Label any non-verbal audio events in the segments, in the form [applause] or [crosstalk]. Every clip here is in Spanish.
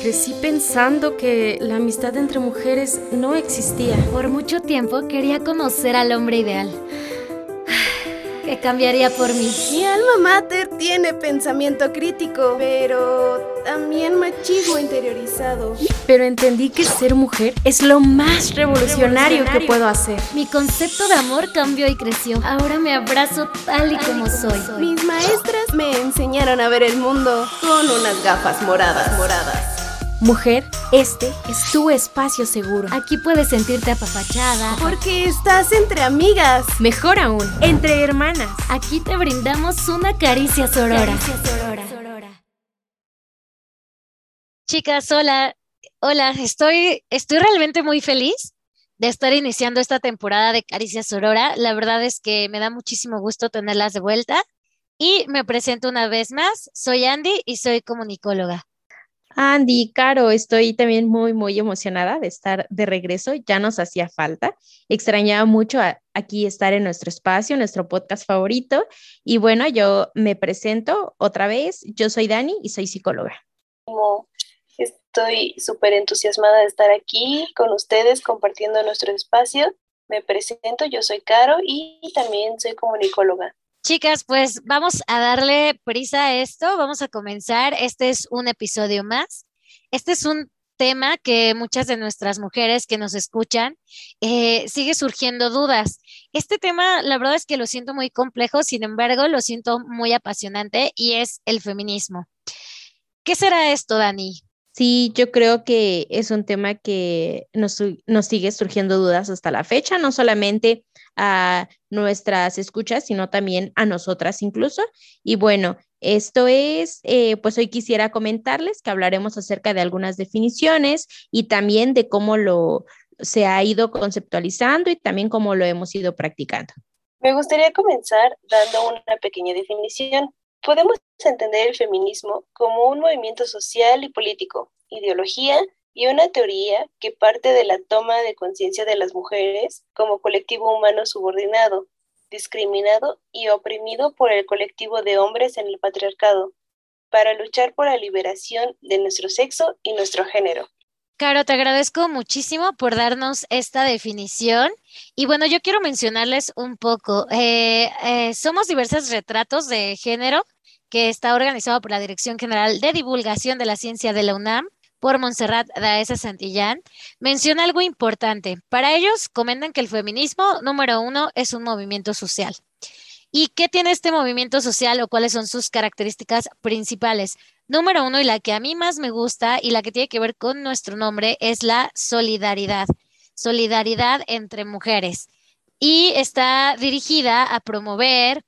Crecí pensando que la amistad entre mujeres no existía. Por mucho tiempo quería conocer al hombre ideal. Que cambiaría por mí. Mi alma mater tiene pensamiento crítico, pero también machismo interiorizado. Pero entendí que ser mujer es lo más revolucionario, que puedo hacer. Mi concepto de amor cambió y creció. Ahora me abrazo tal y como soy. Mis maestras me enseñaron a ver el mundo con unas gafas moradas, moradas. Mujer, este es tu espacio seguro. Aquí puedes sentirte apapachada. Porque estás entre amigas. Mejor aún, entre hermanas. Aquí te brindamos una caricia sorora. Caricia sorora. Chicas, hola. Hola, estoy, estoy realmente muy feliz de estar iniciando esta temporada de Caricia Sorora. La verdad es que me da muchísimo gusto tenerlas de vuelta. Y me presento una vez más. Soy Andy y soy comunicóloga. Andy, Caro, estoy también muy, muy emocionada de estar de regreso. Ya nos hacía falta. Extrañaba mucho aquí estar en nuestro espacio, nuestro podcast favorito. Y bueno, yo me presento otra vez. Yo soy Dani y soy psicóloga. Estoy súper entusiasmada de estar aquí con ustedes compartiendo nuestro espacio. Me presento, yo soy Caro y también soy comunicóloga. Chicas, pues vamos a darle prisa a esto, vamos a comenzar. Este es un episodio más. Este es un tema que muchas de nuestras mujeres que nos escuchan eh, sigue surgiendo dudas. Este tema, la verdad es que lo siento muy complejo, sin embargo, lo siento muy apasionante y es el feminismo. ¿Qué será esto, Dani? Sí, yo creo que es un tema que nos, nos sigue surgiendo dudas hasta la fecha, no solamente a nuestras escuchas, sino también a nosotras incluso. Y bueno, esto es, eh, pues hoy quisiera comentarles que hablaremos acerca de algunas definiciones y también de cómo lo se ha ido conceptualizando y también cómo lo hemos ido practicando. Me gustaría comenzar dando una pequeña definición. Podemos entender el feminismo como un movimiento social y político, ideología y una teoría que parte de la toma de conciencia de las mujeres como colectivo humano subordinado, discriminado y oprimido por el colectivo de hombres en el patriarcado, para luchar por la liberación de nuestro sexo y nuestro género. Caro, te agradezco muchísimo por darnos esta definición. Y bueno, yo quiero mencionarles un poco. Eh, eh, somos diversos retratos de género que está organizado por la Dirección General de Divulgación de la Ciencia de la UNAM por Montserrat Daesa Santillán, menciona algo importante. Para ellos, comentan que el feminismo, número uno, es un movimiento social. ¿Y qué tiene este movimiento social o cuáles son sus características principales? Número uno, y la que a mí más me gusta y la que tiene que ver con nuestro nombre, es la solidaridad. Solidaridad entre mujeres. Y está dirigida a promover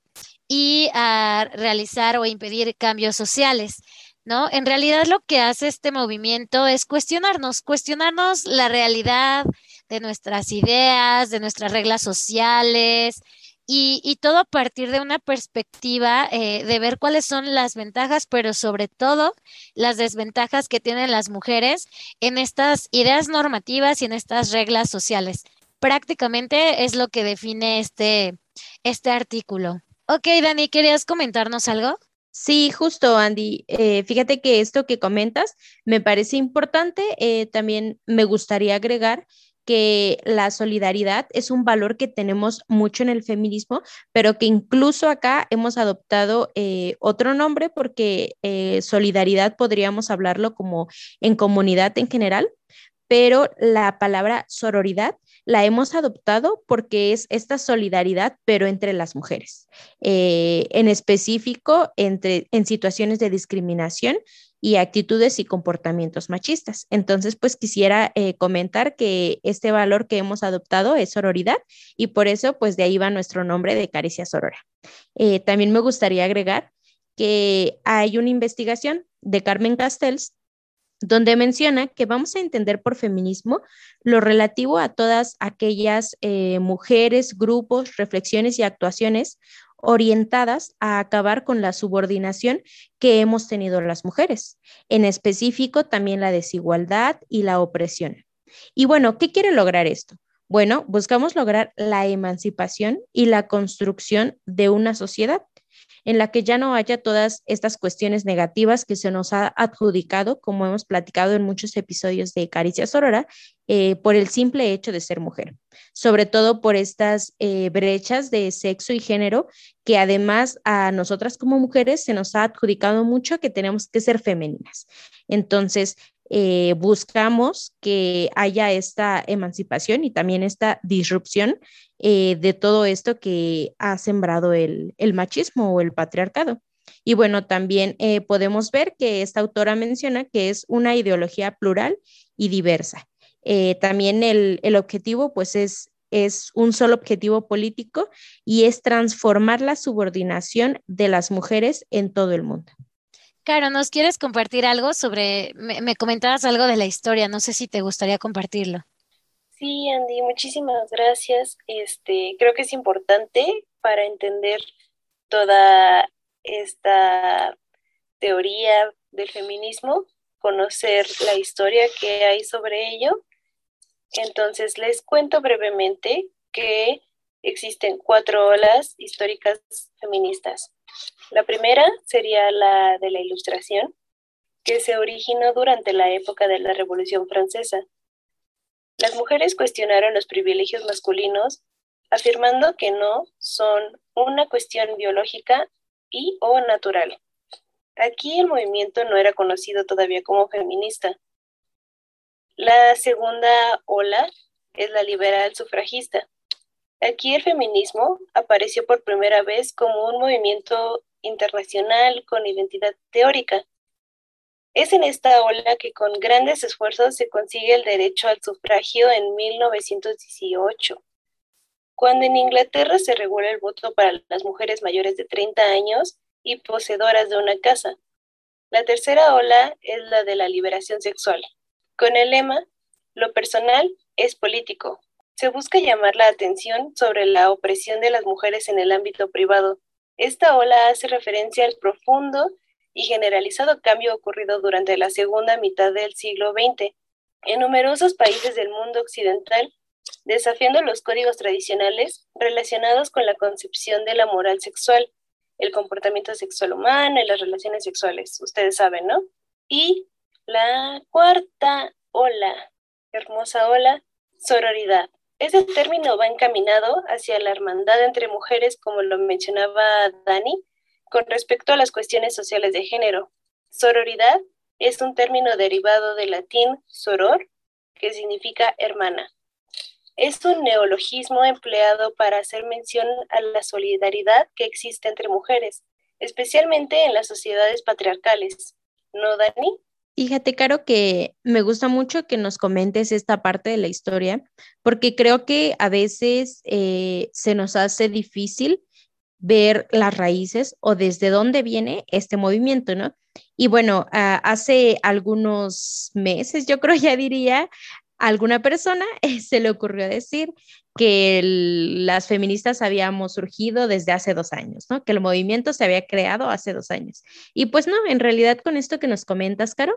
y a realizar o impedir cambios sociales. ¿No? En realidad lo que hace este movimiento es cuestionarnos, cuestionarnos la realidad de nuestras ideas, de nuestras reglas sociales y, todo a partir de una perspectiva eh, de ver cuáles son las ventajas, pero sobre todo las desventajas que tienen las mujeres en estas ideas normativas y en estas reglas sociales. Prácticamente es lo que define este, este artículo. Ok, Dani, ¿querías comentarnos algo? Sí, justo, Andy. Eh, fíjate que esto que comentas me parece importante. Eh, también me gustaría agregar que la solidaridad es un valor que tenemos mucho en el feminismo, pero que incluso acá hemos adoptado eh, otro nombre porque solidaridad podríamos hablarlo como en comunidad en general, pero la palabra sororidad la hemos adoptado porque es esta solidaridad, pero entre las mujeres, eh, en específico entre, en situaciones de discriminación y actitudes y comportamientos machistas. Entonces, pues quisiera eh, comentar que este valor que hemos adoptado es sororidad y por eso, pues de ahí va nuestro nombre de Caricia Sorora. Eh, también me gustaría agregar que hay una investigación de Carmen Castells donde menciona que vamos a entender por feminismo lo relativo a todas aquellas eh, mujeres, grupos, reflexiones y actuaciones orientadas a acabar con la subordinación que hemos tenido las mujeres, en específico también la desigualdad y la opresión. Y bueno, ¿qué quiere lograr esto? Bueno, buscamos lograr la emancipación y la construcción de una sociedad en la que ya no haya todas estas cuestiones negativas que se nos ha adjudicado, como hemos platicado en muchos episodios de Caricia Sorora, eh, por el simple hecho de ser mujer, sobre todo por estas eh, brechas de sexo y género que además a nosotras como mujeres se nos ha adjudicado mucho que tenemos que ser femeninas. Entonces, eh, buscamos que haya esta emancipación y también esta disrupción eh, de todo esto que ha sembrado el, machismo o el patriarcado. Y bueno, también eh, podemos ver que esta autora menciona que es una ideología plural y diversa. también el, el, objetivo pues es, es un solo objetivo político y es transformar la subordinación de las mujeres en todo el mundo. Caro, ¿nos quieres compartir algo sobre, me, comentabas algo de la historia, no sé si te gustaría compartirlo. Sí, Andy, muchísimas gracias. Este, creo que es importante para entender toda esta teoría del feminismo, conocer la historia que hay sobre ello. Entonces, les cuento brevemente que existen cuatro olas históricas feministas. La primera sería la de la Ilustración, que se originó durante la época de la Revolución Francesa. Las mujeres cuestionaron los privilegios masculinos, afirmando que no son una cuestión biológica y o natural. Aquí el movimiento no era conocido todavía como feminista. La segunda ola es la liberal sufragista. Aquí el feminismo apareció por primera vez como un movimiento internacional con identidad teórica. Es en esta ola que con grandes esfuerzos se consigue el derecho al sufragio en 1918, cuando en Inglaterra se regula el voto para las mujeres mayores de 30 años y poseedoras de una casa. La tercera ola es la de la liberación sexual, con el lema, lo personal es político. Se busca llamar la atención sobre la opresión de las mujeres en el ámbito privado, esta ola hace referencia al profundo y generalizado cambio ocurrido durante la segunda mitad del siglo XX en numerosos países del mundo occidental, desafiando los códigos tradicionales relacionados con la concepción de la moral sexual, el comportamiento sexual humano y las relaciones sexuales. Ustedes saben, ¿no? Y la cuarta ola, hermosa ola, sororidad. Ese término va encaminado hacia la hermandad entre mujeres, como lo mencionaba Dani, con respecto a las cuestiones sociales de género. Sororidad es un término derivado del latín soror, que significa hermana. Es un neologismo empleado para hacer mención a la solidaridad que existe entre mujeres, especialmente en las sociedades patriarcales. ¿No, Dani? Fíjate, Caro, que me gusta mucho que nos comentes esta parte de la historia, porque creo que a veces eh, se nos hace difícil ver las raíces o desde dónde viene este movimiento, ¿no? Y bueno, ah, hace algunos meses, yo creo [laughs] ya diría, alguna persona se le ocurrió decir que las feministas habíamos surgido desde hace dos años, ¿no? Que el movimiento se había creado hace dos años. Y pues no, en realidad con esto que nos comentas, Caro,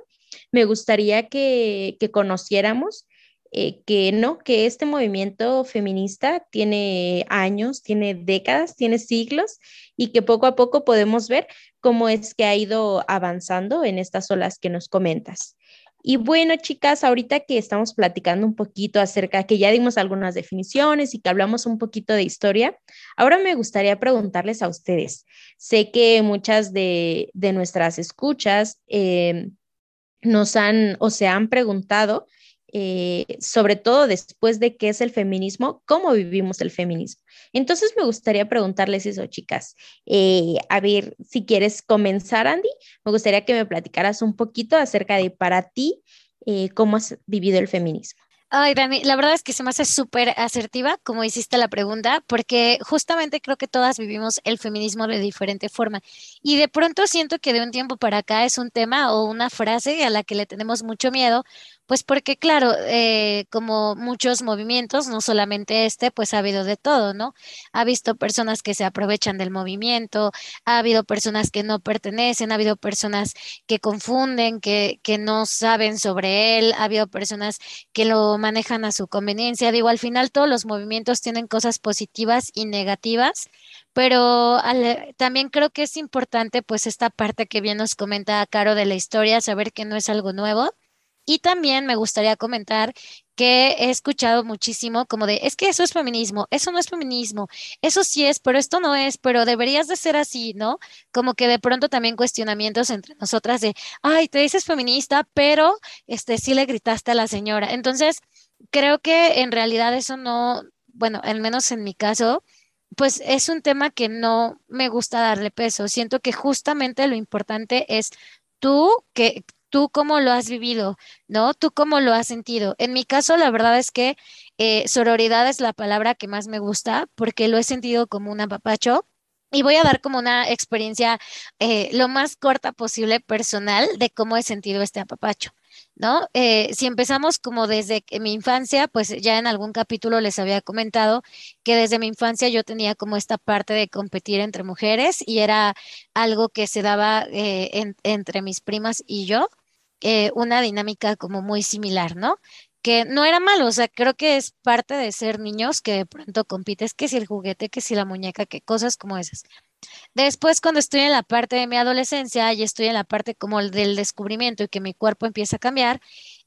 me gustaría que, conociéramos eh, que no, que este movimiento feminista tiene años, tiene décadas, tiene siglos y que poco a poco podemos ver cómo es que ha ido avanzando en estas olas que nos comentas. Y bueno, chicas, ahorita que estamos platicando un poquito acerca, que ya dimos algunas definiciones y que hablamos un poquito de historia, ahora me gustaría preguntarles a ustedes. Sé que muchas de, nuestras escuchas eh, nos han o se han preguntado eh, sobre todo después de qué es el feminismo, cómo vivimos el feminismo. Entonces me gustaría preguntarles eso, chicas. Eh, a ver, si quieres comenzar, Andy, me gustaría que me platicaras un poquito acerca de para ti eh, cómo has vivido el feminismo. Ay, Dani, la verdad es que se me hace súper asertiva como hiciste la pregunta, porque justamente creo que todas vivimos el feminismo de diferente forma. Y de pronto siento que de un tiempo para acá es un tema o una frase a la que le tenemos mucho miedo, pues porque, claro, eh, como muchos movimientos, no solamente este, pues ha habido de todo, ¿no? Ha visto personas que se aprovechan del movimiento, ha habido personas que no pertenecen, ha habido personas que confunden, que, que no saben sobre él, ha habido personas que lo manejan a su conveniencia. Digo, al final todos los movimientos tienen cosas positivas y negativas, pero también creo que es importante pues esta parte que bien nos comenta Caro de la historia, saber que no es algo nuevo. Y también me gustaría comentar que he escuchado muchísimo como de, es que eso es feminismo, eso no es feminismo, eso sí es, pero esto no es, pero deberías de ser así, ¿no? Como que de pronto también cuestionamientos entre nosotras de, ay, te dices feminista, pero este sí le gritaste a la señora. Entonces, creo que en realidad eso no, bueno, al menos en mi caso, pues es un tema que no me gusta darle peso. Siento que justamente lo importante es tú que tú cómo lo has vivido, ¿no? Tú cómo lo has sentido. En mi caso, la verdad es que eh, sororidad es la palabra que más me gusta porque lo he sentido como un apapacho. Y voy a dar como una experiencia eh, lo más corta posible personal de cómo he sentido este apapacho. ¿no? Eh, si empezamos como desde mi infancia, pues ya en algún capítulo les había comentado que desde mi infancia yo tenía como esta parte de competir entre mujeres y era algo que se daba entre mis primas y yo, eh, una dinámica como muy similar, ¿no? Que no era malo, o sea, creo que es parte de ser niños que de pronto compites, que si el juguete, que si la muñeca, que cosas como esas. Después, cuando estoy en la parte de mi adolescencia y estoy en la parte como del descubrimiento y que mi cuerpo empieza a cambiar,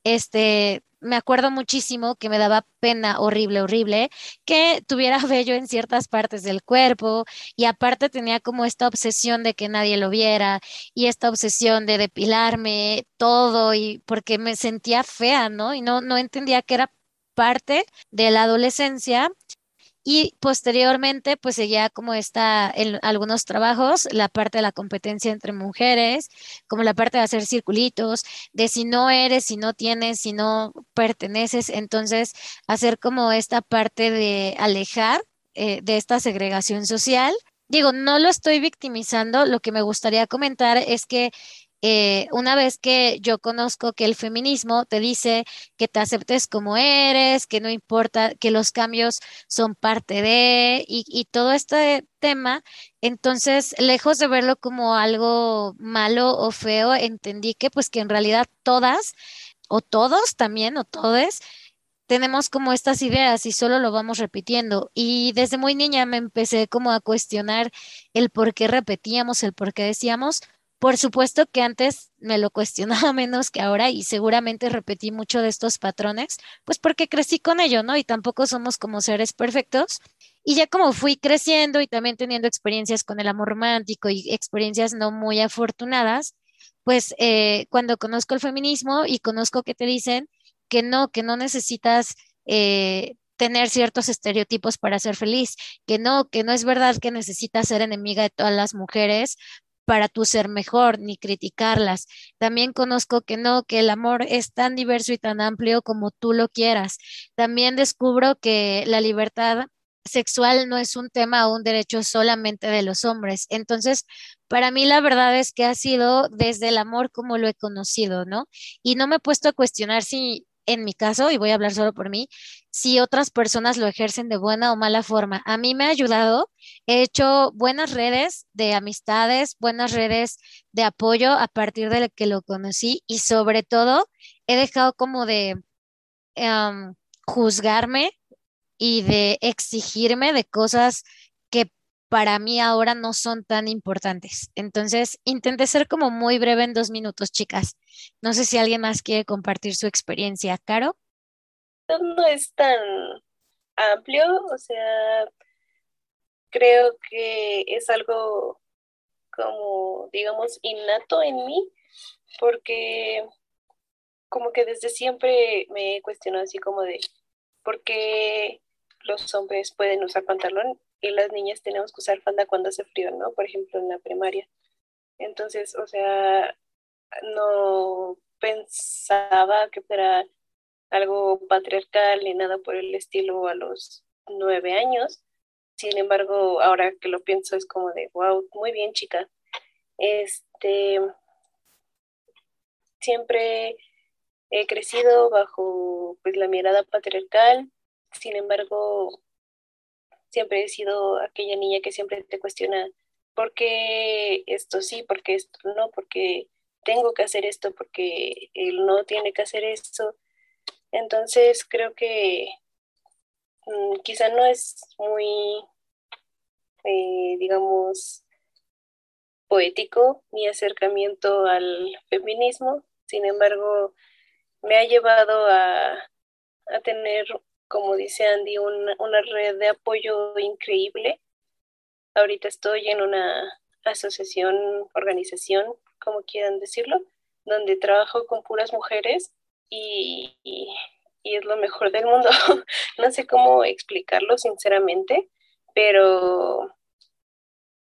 este, me acuerdo muchísimo que me daba pena horrible, horrible, que tuviera [laughs] vello en ciertas partes del cuerpo y aparte tenía como esta obsesión de que nadie lo viera y esta obsesión de depilarme todo y porque me sentía fea, ¿no? Y no, no entendía que era parte de la adolescencia y posteriormente, pues seguía como está en algunos trabajos, la parte de la competencia entre mujeres, como la parte de hacer circulitos, de si no eres, si no tienes, si no perteneces, entonces hacer como esta parte de alejar eh, de esta segregación social. Digo, no lo estoy victimizando, lo que me gustaría comentar es que eh, una vez que yo conozco que el feminismo te dice que te aceptes como eres, que no importa, que los cambios son parte de, y, todo este tema, entonces, lejos de verlo como algo malo o feo, entendí que pues que en realidad todas, o todos también, o todes, tenemos como estas ideas y solo lo vamos repitiendo. Y desde muy niña me empecé como a cuestionar el por qué repetíamos, el por qué decíamos, por supuesto que antes me lo cuestionaba [laughs] menos que ahora y seguramente repetí mucho de estos patrones, pues porque crecí con ello, ¿no? Y tampoco somos como seres perfectos. Y ya como fui creciendo y también teniendo experiencias con el amor romántico y experiencias no muy afortunadas, pues eh, cuando conozco el feminismo y conozco que te dicen que no, que no necesitas eh, tener ciertos estereotipos para ser feliz, que no, que no es verdad que necesitas ser enemiga de todas las mujeres para tú ser mejor, ni criticarlas. También conozco que no, que el amor es tan diverso y tan amplio como tú lo quieras. También descubro que la libertad sexual no es un tema o un derecho solamente de los hombres. Entonces, para mí la verdad es que ha sido desde el amor como lo he conocido, ¿no? Y no me he puesto a cuestionar si en mi caso, y voy a hablar solo por mí, si otras personas lo ejercen de buena o mala forma. A mí me ha ayudado, he hecho buenas redes de amistades, buenas redes de apoyo a partir de que lo conocí y sobre todo he dejado como de em, juzgarme y de exigirme de cosas para mí ahora no son tan importantes. Entonces, intenté ser como muy breve en dos minutos, chicas. No sé si alguien más quiere compartir su experiencia. Caro. No es tan amplio, o sea, creo que es algo como, digamos, innato en mí, porque como que desde siempre me he cuestionado así como de, ¿por qué los hombres pueden usar pantalón y las niñas tenemos que usar falda cuando hace frío, ¿no? Por ejemplo, en la primaria. Entonces, o sea, no pensaba que fuera algo patriarcal ni nada por el estilo a los nueve años. Sin embargo, ahora que lo pienso es como de, wow, muy bien, chica. Este, siempre he crecido bajo pues, la mirada patriarcal. Sin embargo, siempre he sido aquella niña que siempre te cuestiona por qué esto sí, por qué esto no, porque tengo que hacer esto, porque él no tiene que hacer eso. Entonces creo que mm, quizá no es muy, eh, digamos, poético mi acercamiento al feminismo, sin embargo, me ha llevado a, a tener, como dice Andy, una red de apoyo increíble. Ahorita estoy en una asociación, organización, como quieran decirlo, donde trabajo con puras mujeres y, y, es lo mejor del mundo. [laughs] no sé cómo explicarlo sinceramente, pero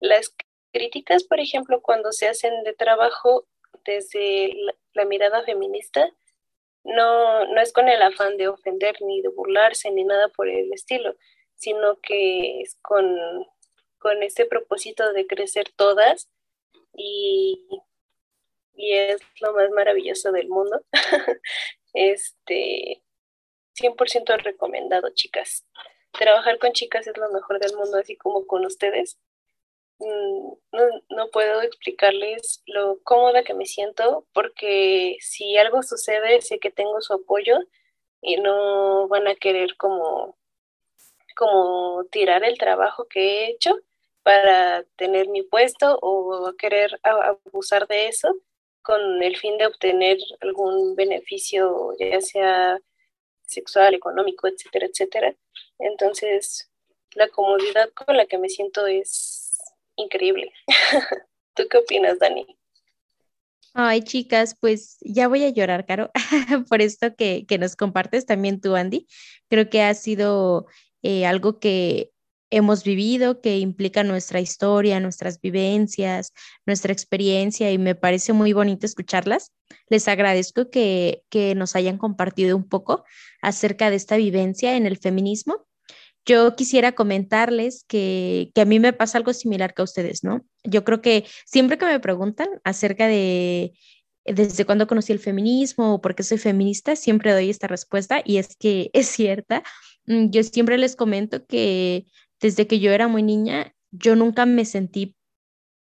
las críticas, por ejemplo, cuando se hacen de trabajo desde la, mirada feminista, no, no es con el afán de ofender ni de burlarse ni nada por el estilo, sino que es con, con este propósito de crecer todas y, y es lo más maravilloso del mundo. [laughs] este, 100% recomendado, chicas. Trabajar con chicas es lo mejor del mundo, así como con ustedes. Mm, no, puedo explicarles lo cómoda que me siento porque si algo sucede sé que tengo su apoyo y no van a querer como, como tirar el trabajo que he hecho para tener mi puesto o querer abusar de eso con el fin de obtener algún beneficio, ya sea sexual, económico, etcétera, etcétera. Entonces, la comodidad con la que me siento es increíble. [laughs] ¿Tú qué opinas, Dani? Ay, chicas, pues ya voy a llorar, Caro, [laughs] por esto que, nos compartes también tú, Andy. Creo que ha sido eh, algo que hemos vivido, que implica nuestra historia, nuestras vivencias, nuestra experiencia y me parece muy bonito escucharlas. Les agradezco que, que nos hayan compartido un poco acerca de esta vivencia en el feminismo yo quisiera comentarles que, a mí me pasa algo similar que a ustedes, ¿no? Yo creo que siempre que me preguntan acerca de desde cuándo conocí el feminismo o por qué soy feminista, siempre doy esta respuesta y es que [laughs] es cierta. Mm, yo siempre les comento que desde que yo era muy niña, yo nunca me sentí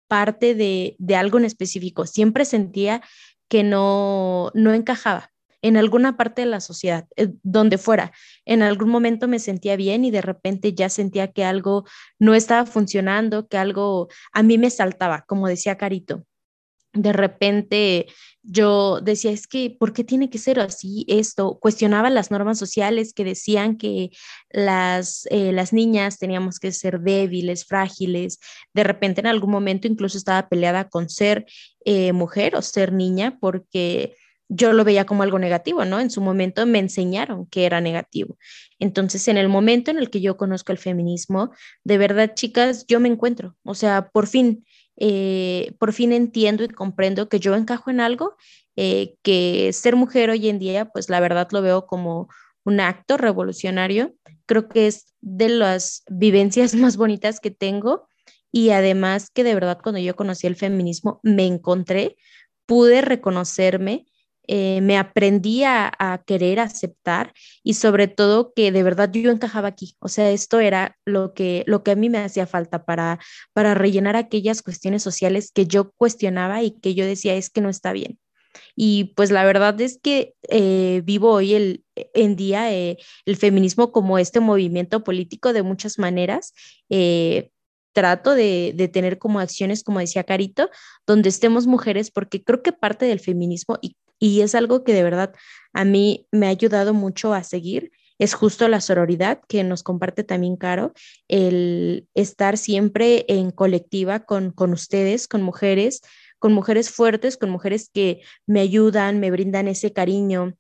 parte de, de algo en específico, siempre sentía que no, no encajaba en alguna parte de la sociedad, eh, donde fuera. En algún momento me sentía bien y de repente ya sentía que algo no estaba funcionando, que algo a mí me saltaba, como decía Carito. De repente yo decía, es que, ¿por qué tiene que ser así esto? Cuestionaba las normas sociales que decían que las, eh, las niñas teníamos que ser débiles, frágiles. De repente en algún momento incluso estaba peleada con ser eh, mujer o ser niña porque yo lo veía como algo negativo, ¿no? En su momento me enseñaron que era negativo. Entonces, en el momento en el que yo conozco el feminismo, de verdad, chicas, yo me encuentro, o sea, por fin, eh, por fin entiendo y comprendo que yo encajo en algo, eh, que ser mujer hoy en día, pues la verdad lo veo como un acto revolucionario. Creo que es de las vivencias [laughs] más bonitas que tengo y además que de verdad cuando yo conocí el feminismo me encontré, pude reconocerme eh, me aprendí a, querer aceptar y sobre todo que de verdad yo encajaba aquí. O sea, esto era lo que, lo que a mí me hacía falta para, para rellenar aquellas cuestiones sociales que yo cuestionaba y que yo decía es que no está bien. Y pues la verdad es que eh, vivo hoy el, en día eh, el feminismo como este movimiento político de muchas maneras trato de, de, tener como acciones, como decía Carito, donde estemos mujeres, porque creo que parte del feminismo, y y es algo que de verdad a mí me ha ayudado mucho a seguir. Es justo la sororidad que nos comparte también Caro, el estar siempre en colectiva con, con ustedes, con mujeres, con mujeres fuertes, con mujeres que me ayudan, me brindan ese cariño,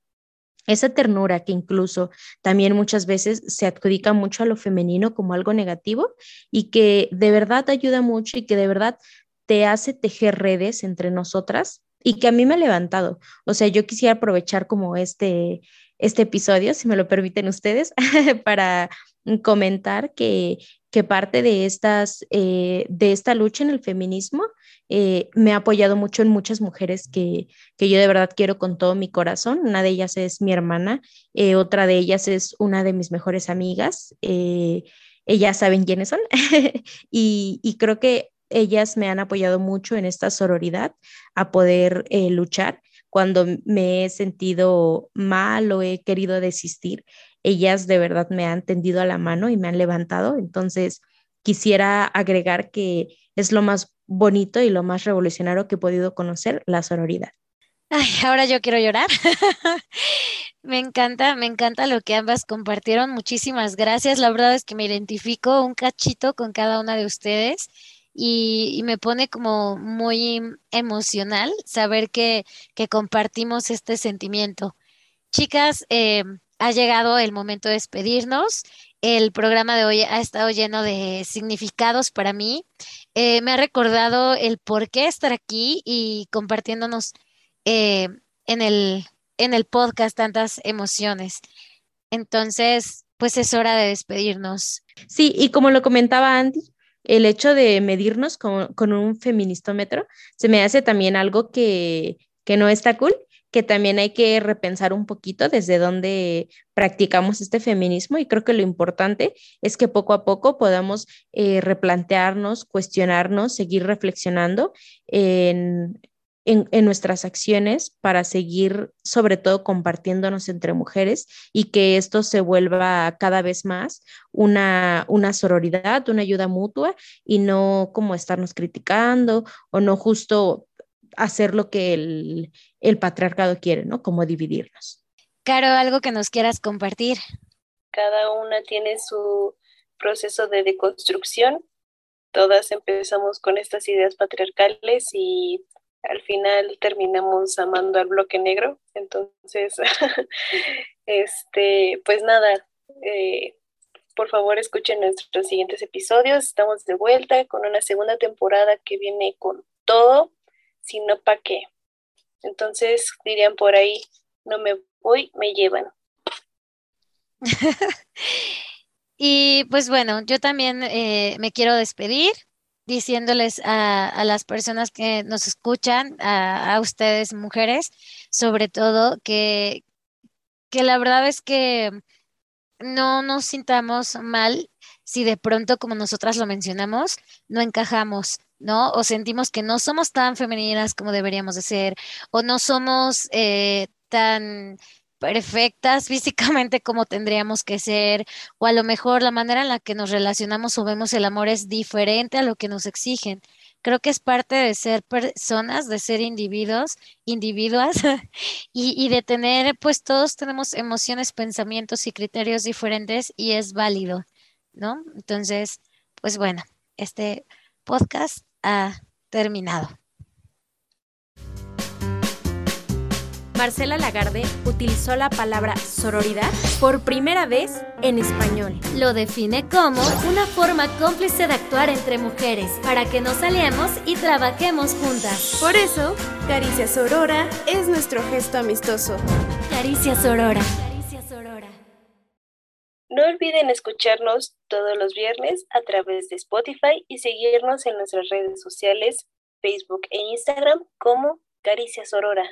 esa ternura que incluso también muchas veces se adjudica mucho a lo femenino como algo negativo y que de verdad ayuda mucho y que de verdad te hace tejer redes entre nosotras y que a mí me ha levantado. O sea, yo quisiera aprovechar como este, este episodio, si me lo permiten ustedes, [laughs] para comentar que, que parte de, estas, eh, de esta lucha en el feminismo eh, me ha apoyado mucho en muchas mujeres que, que, yo de verdad quiero con todo mi corazón. Una de ellas es mi hermana, eh, otra de ellas es una de mis mejores amigas. ellas saben quiénes son [laughs] y, y creo que ellas me han apoyado mucho en esta sororidad a poder eh, luchar, cuando me he sentido mal o he querido desistir, ellas de verdad me han tendido a la mano y me han levantado. Entonces, quisiera agregar que es lo más bonito y lo más revolucionario que he podido conocer, la sororidad. Ay, ahora yo quiero llorar. [laughs] me encanta, me encanta lo que ambas compartieron. Muchísimas gracias. La verdad es que me identifico un cachito con cada una de ustedes y, me pone como muy emocional saber que, que compartimos este sentimiento. Chicas, eh, ha llegado el momento de despedirnos. El programa de hoy ha estado lleno de significados para mí. Eh, me ha recordado el por qué estar aquí y compartiéndonos eh, en, el, en el podcast tantas emociones. Entonces, pues es hora de despedirnos. Sí, y como lo comentaba Andy, el hecho de medirnos con, un feministómetro se me hace también algo que, no está cool, que también hay que repensar un poquito desde dónde practicamos este feminismo y creo que lo importante es que poco a poco podamos eh, replantearnos, cuestionarnos, seguir reflexionando en, en, nuestras acciones para seguir sobre todo compartiéndonos entre mujeres y que esto se vuelva cada vez más una, una sororidad, una ayuda mutua y no como estarnos criticando o no justo hacer lo que el, el patriarcado quiere, ¿no? Como dividirnos. Caro, algo que nos quieras compartir. Cada una tiene su proceso de deconstrucción. Todas empezamos con estas ideas patriarcales y al final terminamos amando al bloque negro. Entonces, [laughs] este, pues nada, eh, por favor escuchen nuestros siguientes episodios. Estamos de vuelta con una segunda temporada que viene con todo, si no pa' qué. Entonces dirían por ahí, no me voy, me llevan. [laughs] y pues bueno, yo también eh, me quiero despedir diciéndoles a, las personas que nos escuchan, a, ustedes mujeres, sobre todo, que, que la verdad es que no nos sintamos mal si de pronto, como nosotras lo mencionamos, no encajamos, ¿no? O sentimos que no somos tan femeninas como deberíamos de ser, o no somos eh, tan perfectas físicamente [laughs] como tendríamos que ser, o a lo mejor la manera en la que nos relacionamos o vemos el amor es diferente a lo que nos exigen. Creo que es parte de ser personas, de ser individuos, individuas, [laughs] y, y de tener, pues todos tenemos emociones, pensamientos y criterios diferentes y es válido, ¿no? Entonces, pues bueno, este podcast ha terminado. Marcela Lagarde utilizó la palabra sororidad por primera vez en español. Lo define como una forma cómplice de actuar entre mujeres para que nos aliemos y trabajemos juntas. Por eso, Caricia Sorora es nuestro gesto amistoso. Caricia Sorora. No olviden escucharnos todos los viernes a través de Spotify y seguirnos en nuestras redes sociales, Facebook e Instagram como Caricia Sorora.